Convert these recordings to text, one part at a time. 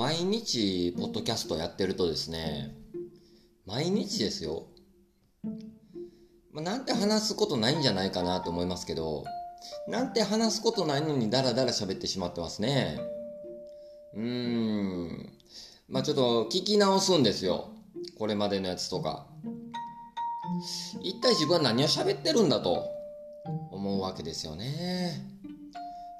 毎日、ポッドキャストやってるとですね、毎日ですよ。まあ、なんて話すことないんじゃないかなと思いますけど、なんて話すことないのにダラダラ喋ってしまってますね。うーん。まあちょっと聞き直すんですよ。これまでのやつとか。一体自分は何を喋ってるんだと思うわけですよね。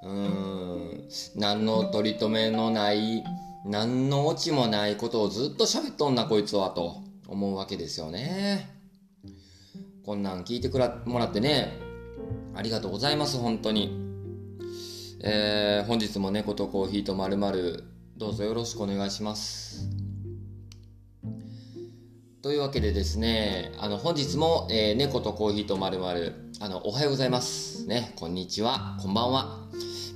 うーん。何の取り留めのない、何のオチもないことをずっと喋っとんなこいつはと思うわけですよね。こんなん聞いてくらもらってね、ありがとうございます、本当に。えー、本日も猫とコーヒーとまるまるどうぞよろしくお願いします。というわけでですね、あの、本日も、えー、猫とコーヒーとまるまるあの、おはようございます。ね、こんにちは、こんばんは。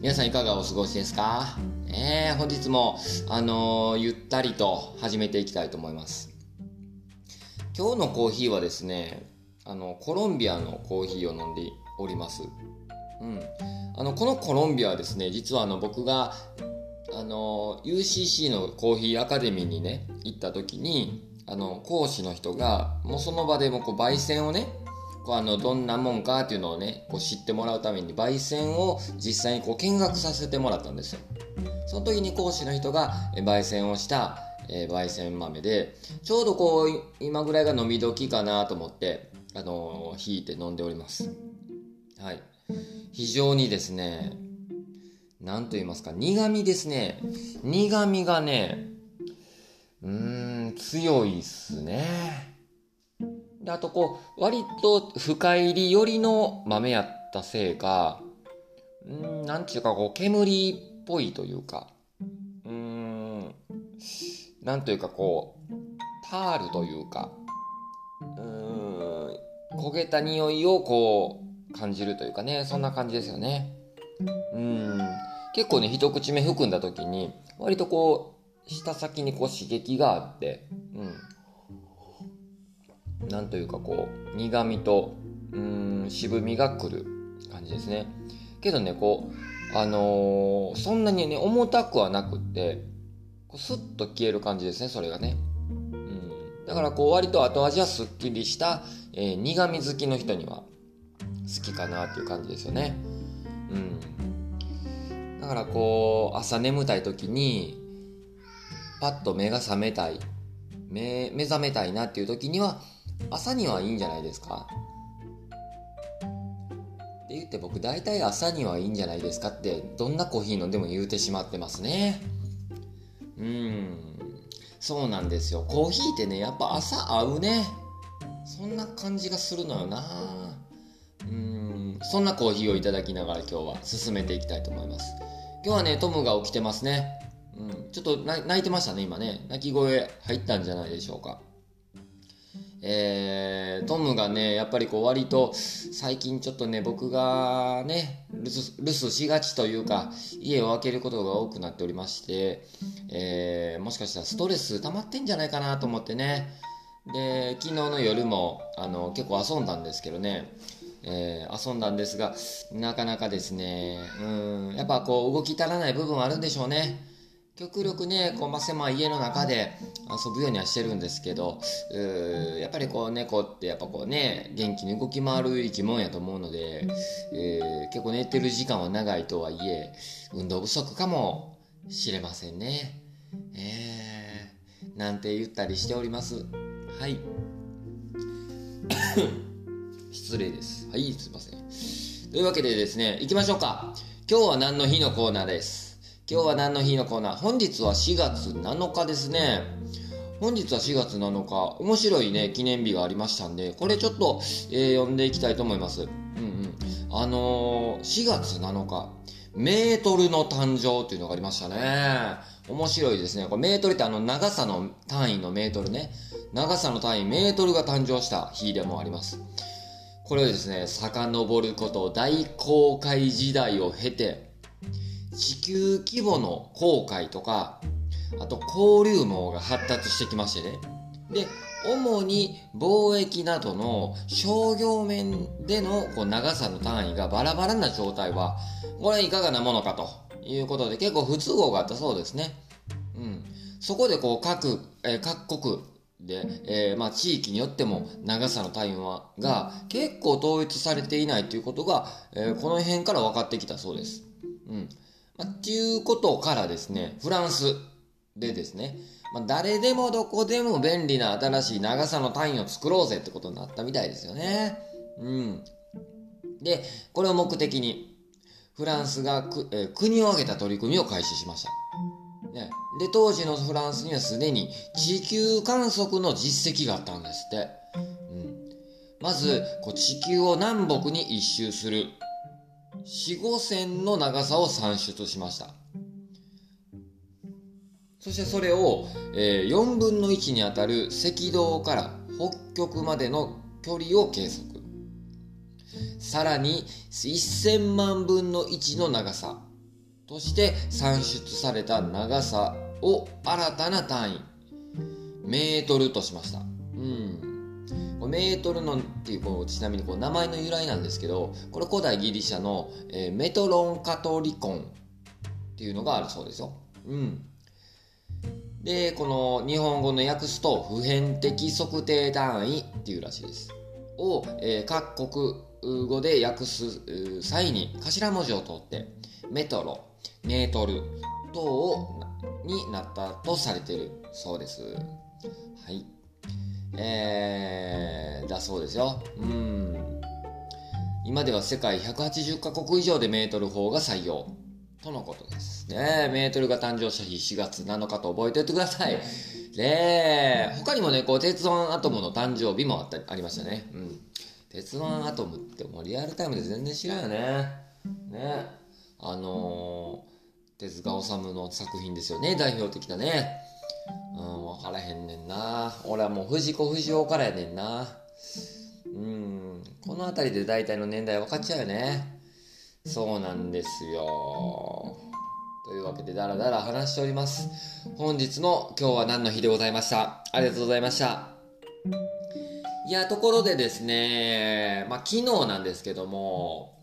皆さんいかがお過ごしですか？えー、本日も、あのー、ゆったりと始めていきたいと思います。今日のコーヒーはですね、あの、コロンビアのコーヒーを飲んでおります。うん。あの、このコロンビアはですね、実はあの、僕が、あの、UCC のコーヒーアカデミーにね、行った時に、あの、講師の人が、もうその場でもこう、焙煎をね、あの、どんなもんかっていうのをね、こう知ってもらうために、焙煎を実際にこう、見学させてもらったんですよ。その時に講師の人が、焙煎をした、えー、焙煎豆で、ちょうどこう、今ぐらいが飲み時かなと思って、あのー、引いて飲んでおります。はい。非常にですね、なんと言いますか、苦味ですね。苦味がね、うーん、強いっすね。で、あとこう、割と深入り寄りの豆やったせいか、うん、なんちゅうかこう、煙っぽいというか、うん、なんというかこう、パールというか、うん焦げた匂いをこう感じるというかねそんな感じですよね。うん結構ね一口目含んだ時に割とこう舌先にこう刺激があってうん。なんというかこう苦味とうん渋みがくる感じですねけどねこうあのー、そんなにね重たくはなくってこうスッと消える感じですねそれがねうんだからこう割と後味はすっきりしたえー、苦味好きの人には好きかなっていう感じですよね。うん。だからこう、朝眠たい時に、パッと目が覚めたい、目、目覚めたいなっていう時には、朝にはいいんじゃないですか？って言って僕大体朝にはいいんじゃないですかってどんなコーヒー飲んでも言うてしまってますね。うん。そうなんですよ。コーヒーってね、やっぱ朝合うね。そんな感じがするのよなうんそんなコーヒーをいただきながら今日は進めていきたいと思います今日はねトムが起きてますねうんちょっと泣いてましたね今ね泣き声入ったんじゃないでしょうかえー、トムがね、やっぱりこう割と最近ちょっとね、僕がね、留守しがちというか、家を空けることが多くなっておりまして、えー、もしかしたらストレス溜まってんじゃないかなと思ってね、で、昨日の夜も、あの、結構遊んだんですけどね、えー、遊んだんですが、なかなかですね、うん、やっぱこう、動き足らない部分あるんでしょうね。極力ね、こう、まあ、狭い家の中で遊ぶようにはしてるんですけど、うやっぱりこう、猫ってやっぱこうね、元気に動き回る生き物やと思うので、えー、結構寝てる時間は長いとはいえ、運動不足かもしれませんね。えー、なんて言ったりしております。はい。失礼です。はいすいません。というわけでですね行きましょうか。今日は何の日のコーナーです？今日は何の日のコーナー？本日は4月7日ですね。本日は4月7日。面白いね記念日がありましたんでこれちょっと、えー、読んでいきたいと思います。うんうん。あのー、4月7日。メートルの誕生っていうのがありましたね。面白いですね。これメートルってあの長さの単位のメートルね。長さの単位メートルが誕生した日でもあります。これをですね、遡ること大航海時代を経て、地球規模の航海とか、あと交流網が発達してきましてね。で、主に貿易などの商業面でのこう長さの単位がバラバラな状態は、これはいかがなものかということで結構不都合があったそうですね。うん、そこでこう各、えー、各国で、えー、まあ、地域によっても長さの単位が結構統一されていないということが、えー、この辺から分かってきたそうです。うんまあ、っていうことからですねフランスでですね、まあ、誰でもどこでも便利な新しい長さの単位を作ろうぜってことになったみたいですよね。うん。で、これを目的にフランスがく、えー、国を挙げた取り組みを開始しました。ね、で当時のフランスにはすでに地球観測の実績があったんですって、うん、まずこう地球を南北に一周する4 5線の長さを算出しましたそしてそれを、えー、4分の1にあたる赤道から北極までの距離を計測さらに1000万分の1の長さとして算出された長さを新たな単位メートルとしました。メートルのっていうこうちなみにこう名前の由来なんですけどこれ古代ギリシャの、えー、メトロンカトリコンっていうのがあるそうですよ。うん、でこの日本語の訳すと普遍的測定単位っていうらしいです。を、えー、各国語で訳す際に頭文字を取ってメトロメートル等になったとされているそうです。はい。えー、だそうですよ。うん。今では世界180カ国以上でメートル法が採用。とのことです。ねメートルが誕生した日4月7日と覚えておいてください。ね他にもね、こう、鉄腕アトムの誕生日もあったありましたね。うん。鉄腕アトムってもうリアルタイムで全然知らんよね。ねあのー、手塚治虫の作品ですよね、代表的なね。うん、わからへんねんな。俺はもう藤子不二雄からやねんな。うん、この辺りで大体の年代分かっちゃうよね。そうなんですよ。というわけで、だらだら話しております。本日の今日は何の日でございました？ありがとうございました。いや、ところでですね、まあ、昨日なんですけども、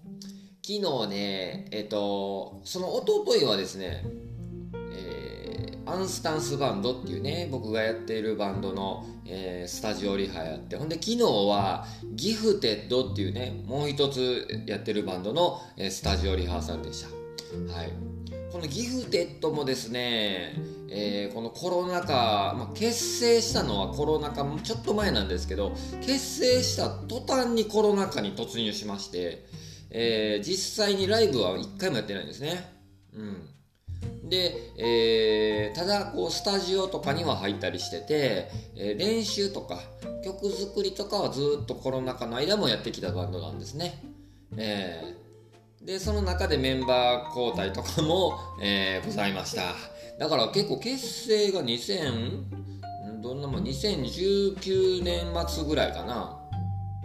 昨日ね、えっと、その一昨日はですね、アンスタンスバンドっていうね、僕がやっているバンドの、えー、スタジオリハやって、ほんで昨日はギフテッドっていうね、もう一つやってるバンドの、えー、スタジオリハーサルでした。はい。このギフテッドもですね、えー、このコロナ禍、まあ、結成したのはコロナ禍ちょっと前なんですけど結成した途端にコロナ禍に突入しまして、えー、実際にライブは1回もやってないんですね。うん。で、えー、ただこうスタジオとかには入ったりしてて、えー、練習とか曲作りとかはずっとコロナ禍の間もやってきたバンドなんですね。えー、で、その中でメンバー交代とかも、えー、ございました。だから結構結成が2000、どんなもん、2019年末ぐらいかな。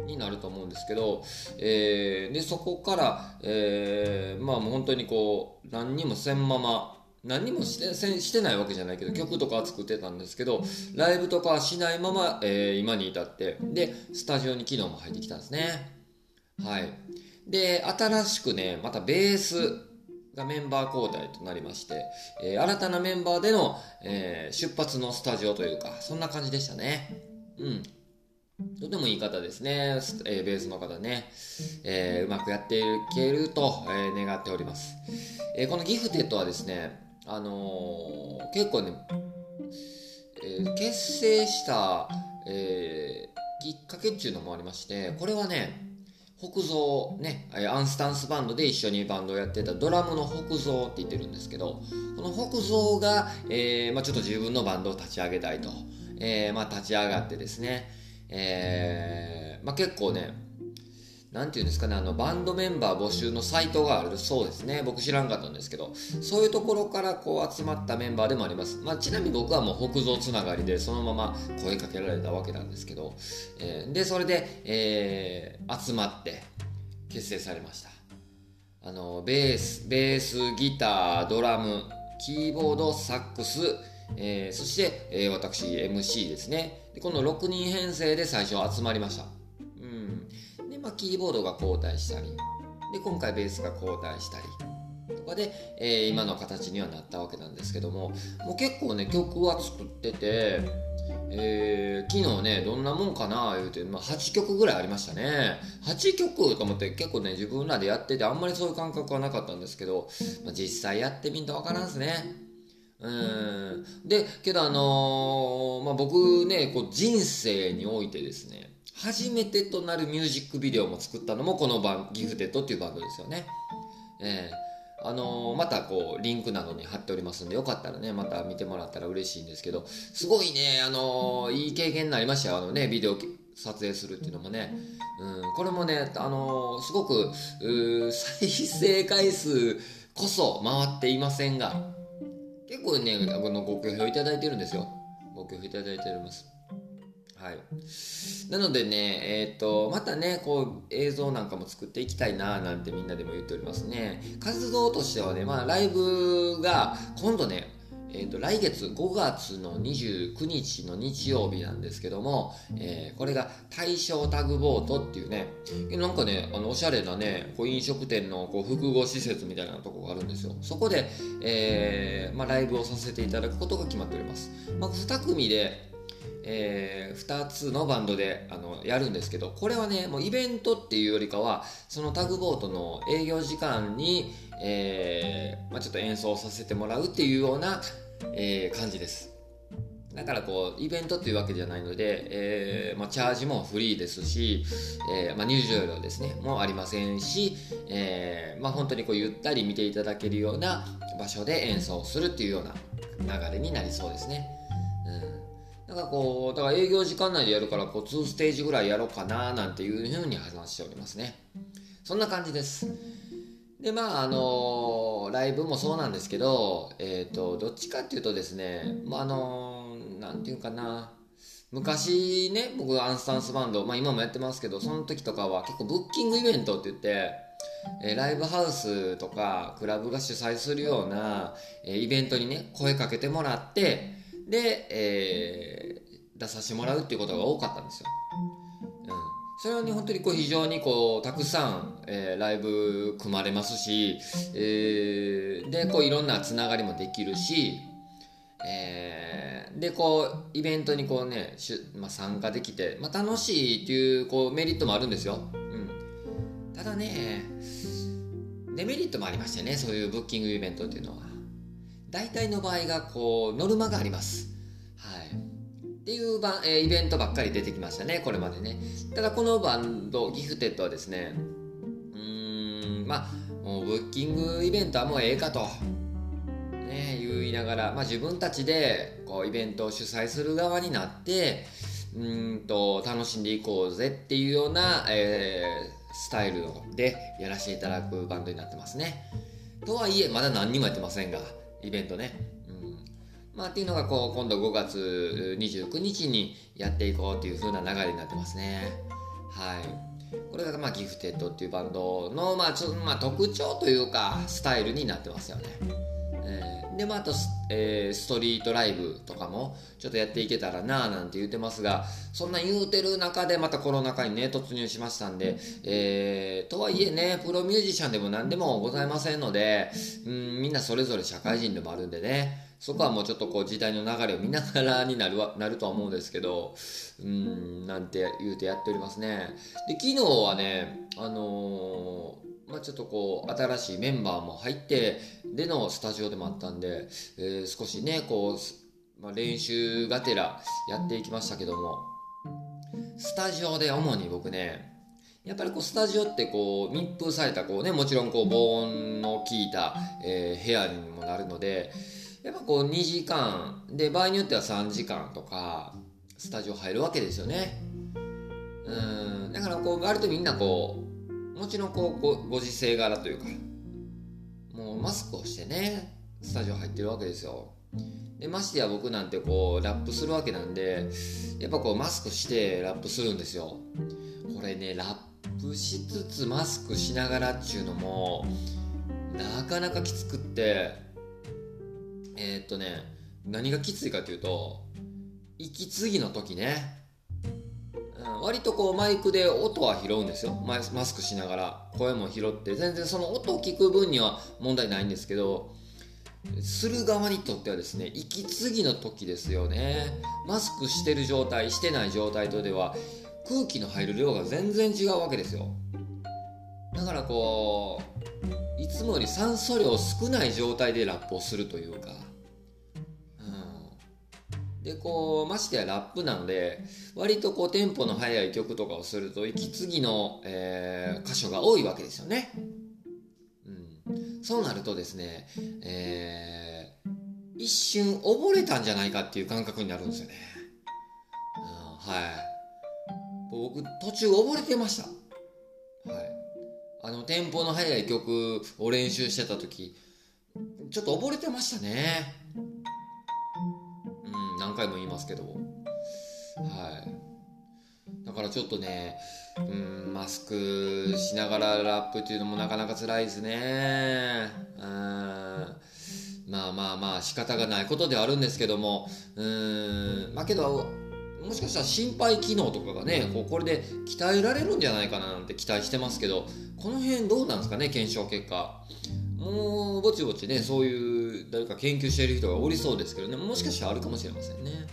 になると思うんですけど、えー、でそこから、えー、まあもう本当にこう何にもせんまま何にもしてしてないわけじゃないけど曲とかは作ってたんですけどライブとかはしないまま、えー、今に至ってでスタジオに昨日も入ってきたんですね。はい。で新しくねまたベースがメンバー交代となりまして、えー、新たなメンバーでの、えー、出発のスタジオというかそんな感じでしたね。うんとてもいい方ですね、えー、ベースの方ね、えー、うまくやっていけると、えー、願っております、えー、このギフテッドはですね、あの、結構ね、えー、結成した、えー、きっかけっていうのもありましてこれはね北蔵ねアンスタンスバンドで一緒にバンドをやってたドラムの北蔵って言ってるんですけどこの北蔵が、えーまあ、ちょっと自分のバンドを立ち上げたいと、えーまあ、立ち上がってですねえー、まあ、結構ね、なんていうんですかね、あの、バンドメンバー募集のサイトがあるそうですね。僕知らんかったんですけど、そういうところからこう集まったメンバーでもあります。まあ、ちなみに僕はもう北蔵つながりで、そのまま声かけられたわけなんですけど、えー、で、それで、えー、集まって結成されました。あの、ベース、ベース、ギター、ドラム、キーボード、サックス、えー、そして、えー、私 MC ですねでこの6人編成で最初集まりました、うん。でまあ、キーボードが交代したりで今回ベースが交代したりとかで、えー、今の形にはなったわけなんですけどももう結構ね曲は作ってて、えー、昨日ねどんなもんかな言うて、まあ、8曲ぐらいありましたね。8曲と思って結構ね自分らでやっててあんまりそういう感覚はなかったんですけど、まあ、実際やってみんとわからんすね。うん。でけどあのー、まあ、僕ねこう人生においてですね初めてとなるミュージックビデオも作ったのもこのバンギフテッドっていうバンドですよね。えー、あの、またこうリンクなどに貼っておりますんでよかったらねまた見てもらったら嬉しいんですけどすごいねあの、いい経験になりましたよあのねビデオ撮影するっていうのもね、うん、これもねあのすごく再生回数こそ回っていませんが結構ねあのご好評いただいてるんですよご好評いただいておりますはい。なのでね、えっ、ー、と、またね、こう、映像なんかも作っていきたいな、なんてみんなでも言っておりますね。活動としてはね、まあ、ライブが、今度ね、えーと、来月5月の29日の日曜日なんですけども、えー、これが大正タグボートっていうねなんかねあのおしゃれなねこう飲食店のこう複合施設みたいなとこがあるんですよ。そこで、えーまあ、ライブをさせていただくことが決まっております、まあ、2組でえー、2つのバンドであのやるんですけどこれはねもうイベントっていうよりかはそのタグボートの営業時間に、えーまあ、ちょっと演奏させてもらうっていうような、えー、感じですだからこうイベントっていうわけじゃないので、えーまあ、チャージもフリーですし、えーまあ、入場料ですねもありませんし、えま、本当にこうゆったり見ていただけるような場所で演奏するっていうような流れになりそうですね。うん、だからこうだから営業時間内でやるからこう2ステージぐらいやろうかななんていうふうに話しておりますね。そんな感じです。でまああのー、ライブもそうなんですけど、えーと、どっちかっていうとですね、まあ、あのー、なんていうかな昔ね僕アンスタンスバンド、まあ、今もやってますけどその時とかは結構ブッキングイベントって言って、えー、ライブハウスとかクラブが主催するような、えー、イベントにね声かけてもらってで、えー、出させてもらうっていうことが多かったんですよ。うん。それはね本当にこう非常にこうたくさん、えー、ライブ組まれますし、えー、でこういろんなつながりもできるし、えー、でこうイベントにこうねしゅ、まあ、参加できて、まあ、楽しいっていうこうメリットもあるんですよ、うん、ただねデメリットもありましてねそういうブッキングイベントっていうのは。大体の場合がこうノルマがありますはいっていうバえー、イベントばっかり出てきましたね、これまでね。ただこのバンド、ギフテッドはですね、うーん、まあ、もうブッキングイベントはもうええかと、ね、言いながら、まあ自分たちでこうイベントを主催する側になって、うんと、楽しんでいこうぜっていうような、えー、スタイルでやらせていただくバンドになってますね。とはいえ、まだ何にもやってませんが、イベントね。うんまあ、っていうのがこう今度5月29日にやっていこうという風な流れになってますね。はい。これがまあギフテッドっていうバンドのまあちょまあ特徴というかスタイルになってますよね。えー、でまああと、えー、ストリートライブとかもちょっとやっていけたらなあなんて言ってますがそんな言うてる中でまたコロナ禍にね突入しましたんで、えー、とはいえねプロミュージシャンでも何でもございませんのでうんみんなそれぞれ社会人でもあるんでねそこはもうちょっとこう時代の流れを見ながらになる なるとは思うんですけど、うん、なんて言うてやっておりますね。で、昨日はね、あのー、まあ、ちょっとこう、新しいメンバーも入って、でのスタジオでもあったんで、えー、少しね、こう、まあ、練習がてらやっていきましたけども、スタジオで主に僕ね、やっぱりこうスタジオってこう密封されたこうねもちろんこう防音の効いた、えー、部屋にもなるのでやっぱこう2時間で場合によっては3時間とかスタジオ入るわけですよね。うん。だからこう割とみんなこうもちろんこうごご時世柄というか。もうマスクをしてねスタジオ入ってるわけですよ。でましてや僕なんてこうラップするわけなんでやっぱこうマスクしてラップするんですよ。これねラップしつつマスクしながらっちゅうのもなかなかきつくって。えー、っとね何がきついかというと息継ぎの時ね、割とこうマイクで音は拾うんですよ。マスクしながら声も拾って全然その音を聞く分には問題ないんですけどする側にとってはですね息継ぎの時ですよね。マスクしてる状態してない状態とでは空気の入る量が全然違うわけですよ。だからこういつもより酸素量少ない状態でラップをするというか、でこうましてやラップなので割とこうテンポの速い曲とかをすると息継ぎの、えー、箇所が多いわけですよねうんそうなるとですね、えー、一瞬溺れたんじゃないかっていう感覚になるんですよね。はい。僕、途中溺れてました。はい。あの、テンポの速い曲を練習してた時、ちょっと溺れてましたね。何回も言いますけど。はい。だからちょっとね、うん、マスクしながらラップっていうのもなかなか辛いですね。うん、まあまあまあ仕方がないことではあるんですけども、うん、まあけど、もしかしたら心肺機能とかがね、こうこれで鍛えられるんじゃないかななんて期待してますけど、この辺どうなんですかね、検証結果。もう、ぼちぼちね、そういう誰か研究している人がおりそうですけどね、もしかしたらあるかもしれませんね。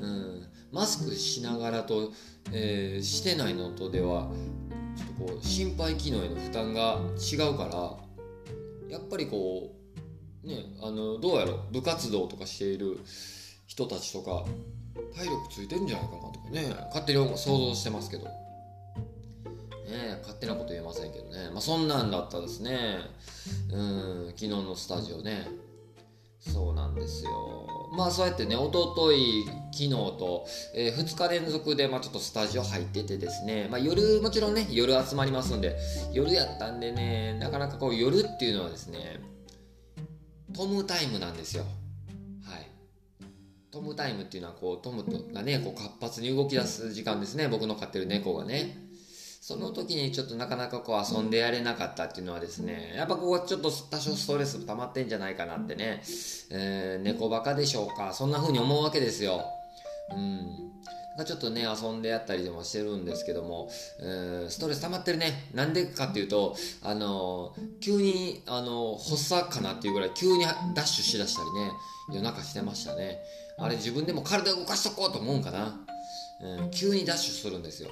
うん、マスクしながらとえー、してないのとではちょっとこう心肺機能への負担が違うからやっぱりこうねあのどうやろ部活動とかしている人たちとか体力ついてんじゃないかなとかね。勝手に想像してますけど。ね勝手なこと言えませんけどね。まあそんなんだったですね。うん。昨日のスタジオね。そうなんですよまあそうやってね、おととい、昨日と、えー、2日連続で、まあちょっとスタジオ入っててですね、まあ夜、もちろんね、夜集まりますんで、夜やったんでね、なかなかこう夜っていうのはですね、トムタイムなんですよ。はい。トムタイムっていうのはこう、トムがね、こう活発に動き出す時間ですね、僕の飼ってる猫がね。その時にちょっとなかなかこう遊んでやれなかったっていうのはですね、やっぱここはちょっと多少ストレス溜まってんじゃないかなってね、えー、猫バカでしょうか、そんな風に思うわけですよ。うん。ちょっとね、遊んでやったりでもしてるんですけども、えー、ストレス溜まってるね。なんでかっていうと、あのー、急に、あのー、発作かなっていうぐらい急にダッシュしだしたりね、夜中してましたね。あれ自分でも体動かしとこうと思うんかな。うん、急にダッシュするんですよ。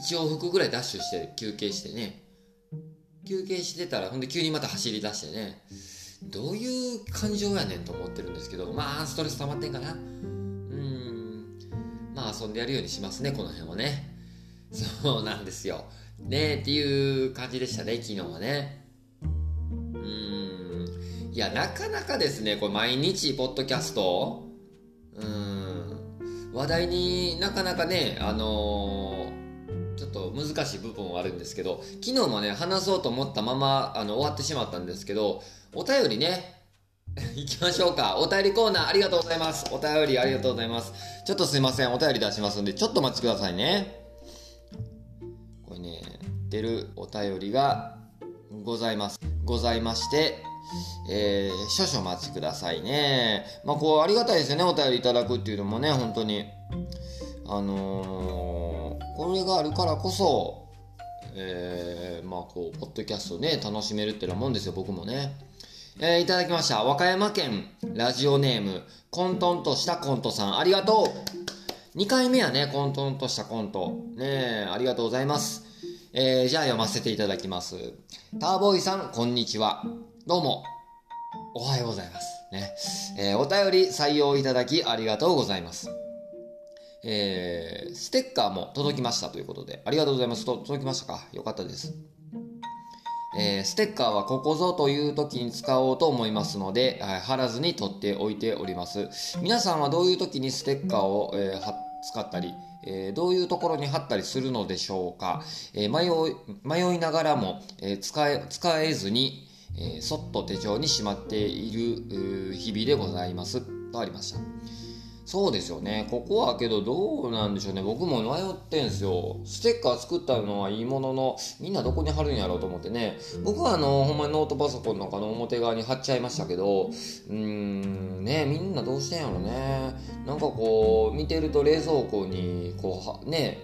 1往復ぐらいダッシュして休憩してね。休憩してたらほんで急にまた走り出してね。どういう感情やねんと思ってるんですけどまあストレス溜まってんかな。うん。まあ遊んでやるようにしますねこの辺はね。そうなんですよ。ねっていう感じでしたね昨日はね。うん。いやなかなかですねこれ毎日ポッドキャスト。うん。話題になかなかねあのーちょっと難しい部分はあるんですけど、昨日もね、話そうと思ったまま、あの、終わってしまったんですけど、お便りね、行きましょうか。お便りコーナーありがとうございます。お便りありがとうございます。ちょっとすいません。お便り出しますんで、ちょっとお待ちくださいね。これね、出るお便りがございます。ございまして、えー、少々お待ちくださいね。まあ、こう、ありがたいですよね。お便りいただくっていうのもね、本当に。あのーこれがあるからこそ、えー、まあこう、ポッドキャストね、楽しめるってなもんですよ、僕もね。えー、いただきました。和歌山県ラジオネーム、混沌としたコントさん、ありがとう !2 回目やね、混沌としたコント。ねありがとうございます。えー、じゃあ読ませていただきます。ターボーイさん、こんにちは。どうも、おはようございます。ね。えー、お便り採用いただきありがとうございます。えー、ステッカーも届きましたということで、ありがとうございます。と届きましたか？よかったです。えー、ステッカーはここぞという時に使おうと思いますので、貼らずに取っておいております。皆さんはどういう時にステッカーを、えー、使ったり、えー、どういうところに貼ったりするのでしょうか？え迷い迷いながらも、え使え使えずに、えそっと手帳にしまっている日々でございます。とありました。そうですよね。ここはけどどうなんでしょうね。僕も迷ってんすよ。ステッカー作ったのはいいものの、みんなどこに貼るんやろうと思ってね。僕はあの、ほんまにノートパソコンの中の表側に貼っちゃいましたけど、うーん、ね、みんなどうしてんやろね。なんかこう、見てると冷蔵庫に、こう、ね、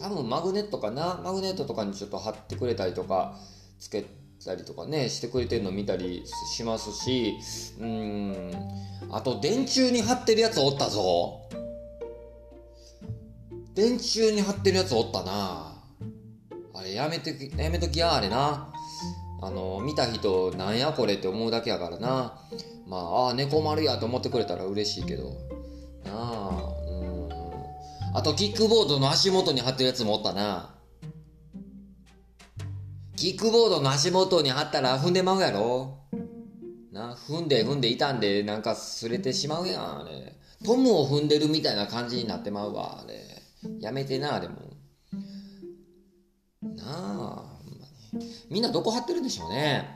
多分マグネットかな？マグネットとかにちょっと貼ってくれたりとか、つけたりとかねしてくれてるの見たりしますしうんあと電柱に貼ってるやつおったぞ。電柱に貼ってるやつおったな。あれやめてやめときやあれな。あの見た人なんやこれって思うだけやからな。まああ猫丸やと思ってくれたら嬉しいけど。なあうん。あとキックボードの足元に貼ってるやつもおったな。キックボードの足元に貼ったら踏んでまうやろ？な、踏んで踏んで傷んでなんか擦れてしまうやん、あれ。トムを踏んでるみたいな感じになってまうわ、あれ。やめてな、でも。なあ、ほんまにみんなどこ貼ってるんでしょうね。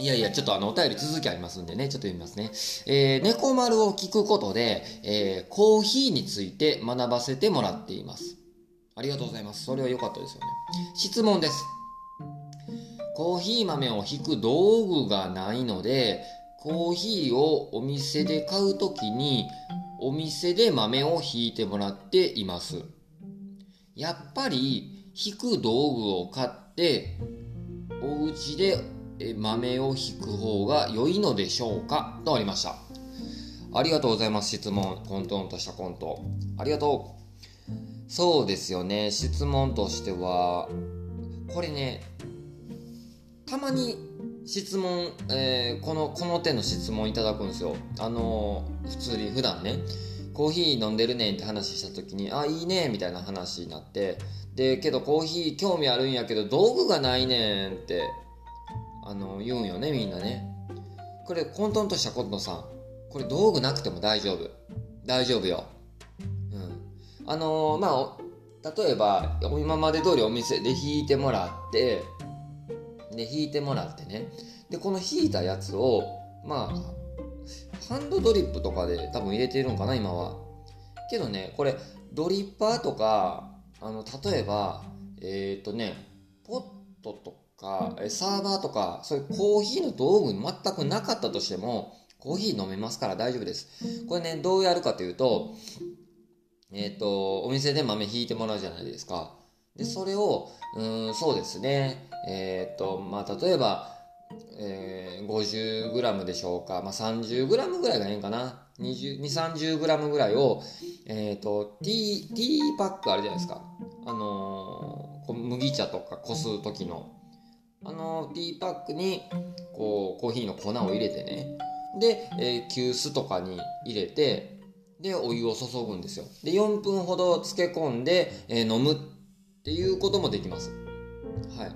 いやいや、ちょっとあの、お便り続きありますんでね、ちょっと読みますね。えー、猫丸を聞くことで、えー、コーヒーについて学ばせてもらっています。ありがとうございます。それは良かったですよね。質問です。コーヒー豆をひく道具がないので、コーヒーをお店で買うときに、お店で豆をひいてもらっています。やっぱり、ひく道具を買って、お家で豆をひく方が良いのでしょうか？とありました。ありがとうございます。質問。コントンとしたコント。ありがとう。そうですよね。質問としては、これね、たまに質問、えー、この、この手の質問いただくんですよ。あのー、普通に普段ね、コーヒー飲んでるねんって話した時に、あ、いいねみたいな話になって、で、けどコーヒー興味あるんやけど、道具がないねんって、あのー、言うんよね、みんなね。これ、混沌としたことさん。これ道具なくても大丈夫。大丈夫よ。うん。あのまあ、例えば、今まで通りお店で引いてもらって、で引いてもらってね。でこの引いたやつをまあハンドドリップとかで多分入れてるんかな今は。けどねこれドリッパーとかあの例えばえっ、ー、とねポットとかサーバーとかそういうコーヒーの道具全くなかったとしてもコーヒー飲めますから大丈夫です。これねどうやるかというとえっ、ー、とお店で豆引いてもらうじゃないですか。でそれをうんそうですねえっ、と、まあ、例えば、えー、50g でしょうか。まあ、30g ぐらいがいいんかな。20、30g ぐらいを、えっ、ー、と、ティー、ティーパックあるじゃないですか。あのー、麦茶とかこす時の。あのティーパックに、こう、コーヒーの粉を入れてね。で、えー、急須とかに入れて、で、お湯を注ぐんですよ。で、4分ほど漬け込んで、えー、飲むっっていうこともできます。はい。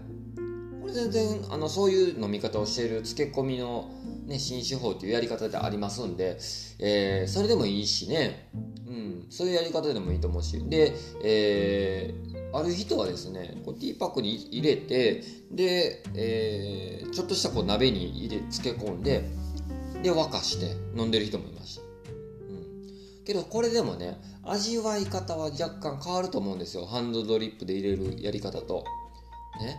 これ全然あのそういう飲み方をしている漬け込みの、ね、新手法というやり方でありますんで、えー、それでもいいしね、うん、そういうやり方でもいいと思うし。で、えー、ある人はですねこうティーパックに入れてで、えー、ちょっとしたこう鍋に入れ漬け込んでで沸かして飲んでる人もいました、うん、けどこれでもね味わい方は若干変わると思うんですよ。ハンドドリップで入れるやり方と。ね。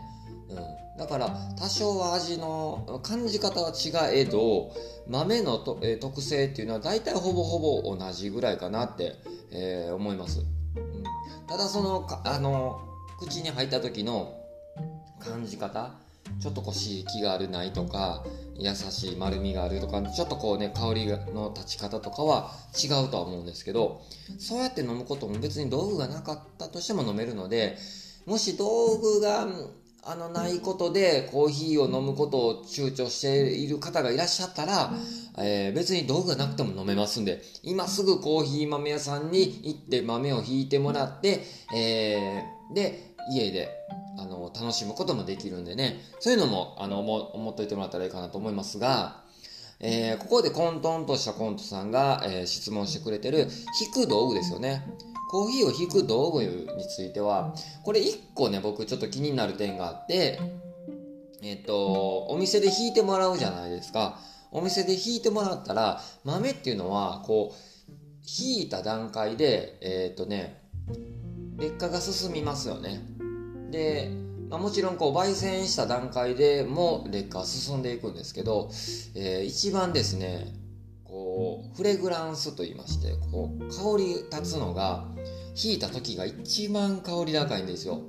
うん、だから多少は味の感じ方は違えど豆のと、えー、特性っていうのは大体ほぼほぼ同じぐらいかなって、えー、思います、うん、ただそのあの口に入った時の感じ方ちょっとこう刺激があるないとか優しい丸みがあるとかちょっとこうね香りの立ち方とかは違うとは思うんですけどそうやって飲むことも別に道具がなかったとしても飲めるのでもし道具があのないことでコーヒーを飲むことを躊躇している方がいらっしゃったら、えー、別に道具がなくても飲めますんで、今すぐコーヒー豆屋さんに行って豆をひいてもらって、えー、で、家で、あの、楽しむこともできるんでね、そういうのも、あの、思、っといてもらったらいいかなと思いますが、えー、ここで混沌としたコントさんが、えー、質問してくれてる、引く道具ですよね。コーヒーを引く道具については、これ一個ね、僕ちょっと気になる点があって、えっと、お店で引いてもらうじゃないですか。お店で引いてもらったら、豆っていうのは、こう、引いた段階で、えっ、とね、劣化が進みますよね。で、まあ、もちろんこう焙煎した段階でも劣化は進んでいくんですけど、えー、一番ですねこうフレグランスと言いましてこう香り立つのが引いた時が一番香り高いんですよ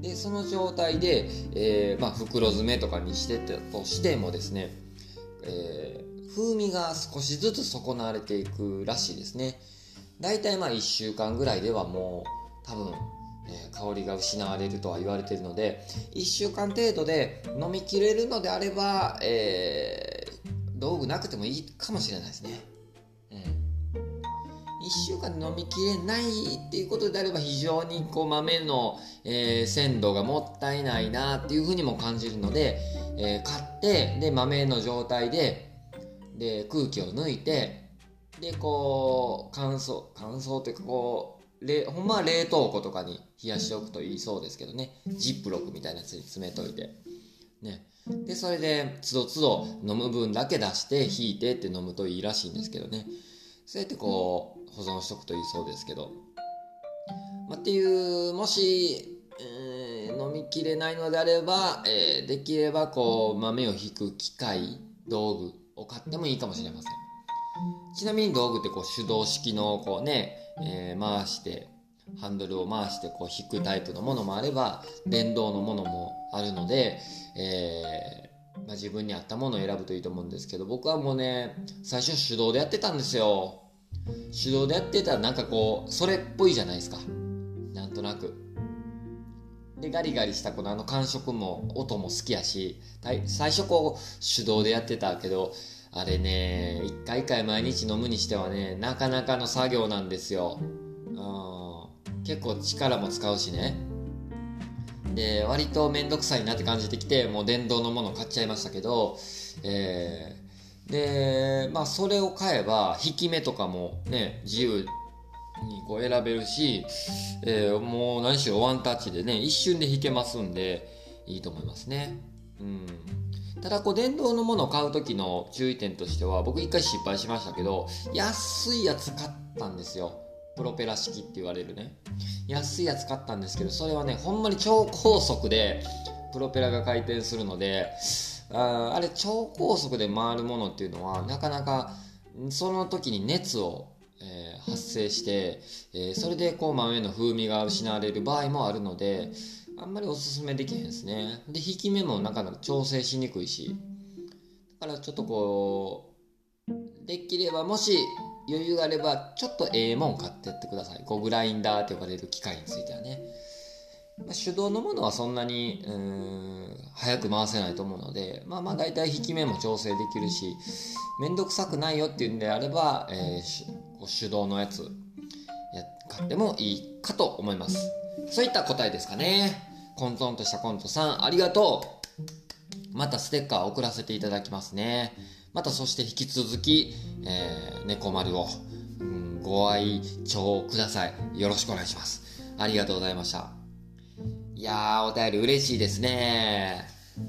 でその状態で、えー、まあ、袋詰めとかにしてたとしてもですね、えー、風味が少しずつ損なわれていくらしいですね大体まあ1週間ぐらいではもう多分え香りが失われるとは言われているので1週間程度で飲みきれるのであれば、えー、道具なくてもいいかもしれないですね。うん、1週間で飲みきれないっていうことであれば非常にこう豆の、えー、鮮度がもったいないなっていうふうにも感じるので、えー、買ってで豆の状態でで空気を抜いてでこう乾燥乾燥というかこうほんまは冷凍庫とかに冷やしておくといいそうですけどね。ジップロックみたいなやつに詰めといて。ね。でそれでつどつど飲む分だけ出して引いてって飲むといいらしいんですけどね。そうやってこう保存しとくといいそうですけど、まあ、っていうもし、えー、飲みきれないのであれば、えー、できればこう豆を引く機械道具を買ってもいいかもしれません。ちなみに道具ってこう手動式のこうねえー、回してハンドルを回してこう引くタイプのものもあれば電動のものもあるので、えー、まあ、自分に合ったものを選ぶといいと思うんですけど僕はもうね最初手動でやってたんですよ。手動でやってたらなんかこうそれっぽいじゃないですか。なんとなく。でガリガリしたこのあの感触も音も好きやし最初こう手動でやってたけどあれね、一回一回毎日飲むにしてはね、なかなかの作業なんですよ。うん、結構力も使うしね。で、割とめんどくさいなって感じてきて、もう電動のもの買っちゃいましたけど、えー、で、まあそれを買えば、引き目とかもね、自由にこう選べるし、えー、もう何しろワンタッチでね、一瞬で弾けますんで、いいと思いますね。うん。ただこう電動のものを買う時の注意点としては僕一回失敗しましたけど安いやつ買ったんですよ。プロペラ式って言われるね。安いやつ買ったんですけどそれはねほんまに超高速でプロペラが回転するのでああれ超高速で回るものっていうのはなかなかその時に熱を、えー、発生して、えー、それでこう豆の風味が失われる場合もあるのであんまりおすすめできへんですね。で、引き目もなかなか調整しにくいし。だからちょっとこう、できればもし余裕があれば、ちょっとええもん買ってってください。こうグラインダーって呼ばれる機械についてはね。まあ、手動のものはそんなに、うん、早く回せないと思うので、まあまあ大体引き目も調整できるし、めんどくさくないよっていうんであれば、えー、手動のやつ買ってもいいかと思います。そういった答えですかね。コントンとしたコントさん、ありがとう。またステッカー送らせていただきますね。またそして引き続き、えー、猫丸を、うん、ご愛聴ください。よろしくお願いします。ありがとうございました。いやー、お便り嬉しいですね。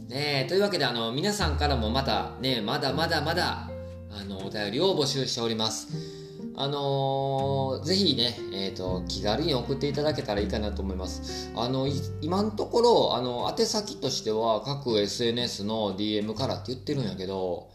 ねというわけで、あの、皆さんからもまたね、まだまだまだ、あの、お便りを募集しております。あのー、ぜひね、えっ、ー、と、気軽に送っていただけたらいいかなと思います。あの、今のところ、あの、宛先としては各 SNS の DM からって言ってるんやけど、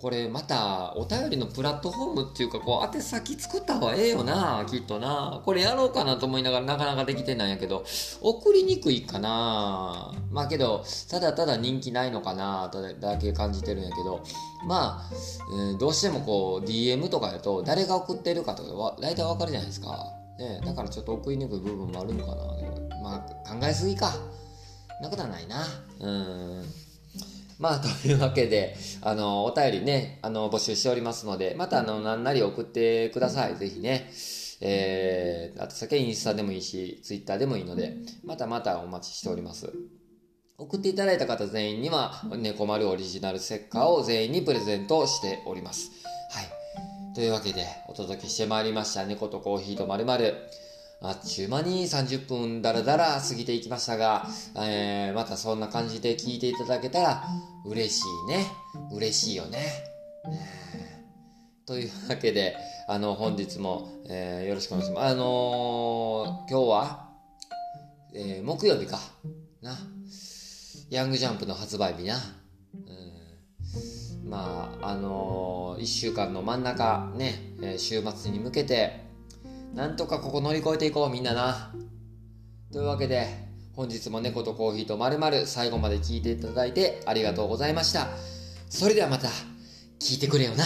これまたお便りのプラットフォームっていうかこう宛先作った方がええよなきっとな。これやろうかなと思いながらなかなかできてないんやけど送りにくいかな。まあけどただただ人気ないのかなだけ感じてるんやけど。まあ、えー、どうしてもこう DM とかやと誰が送ってるかとか大体わかるじゃないですか、ね、だからちょっと送りにくい部分もあるのかな。まあ考えすぎか。なことはないな。うん。まあ、というわけで、あの、お便りね、あの、募集しておりますので、また、あの、何なり送ってください。ぜひね。えー、あと先インスタでもいいし、ツイッターでもいいので、またまたお待ちしております。送っていただいた方全員には、猫丸オリジナルステッカーを全員にプレゼントしております。はい。というわけで、お届けしてまいりました、猫とコーヒーとまるまる。あっちゅう間に30分だらだら過ぎていきましたが、えー、またそんな感じで聞いていただけたら嬉しいね。嬉しいよね。というわけで、あの、本日も、えー、よろしくお願いします。あのー、今日は、えー、木曜日か。な。ヤングジャンプの発売日な。まあ、あのー、一週間の真ん中、ね、えー、週末に向けて、なんとかここ乗り越えていこう、みんなな。というわけで、本日も猫とコーヒーとまるまる最後まで聞いていただいてありがとうございました。それではまた、聞いてくれよな。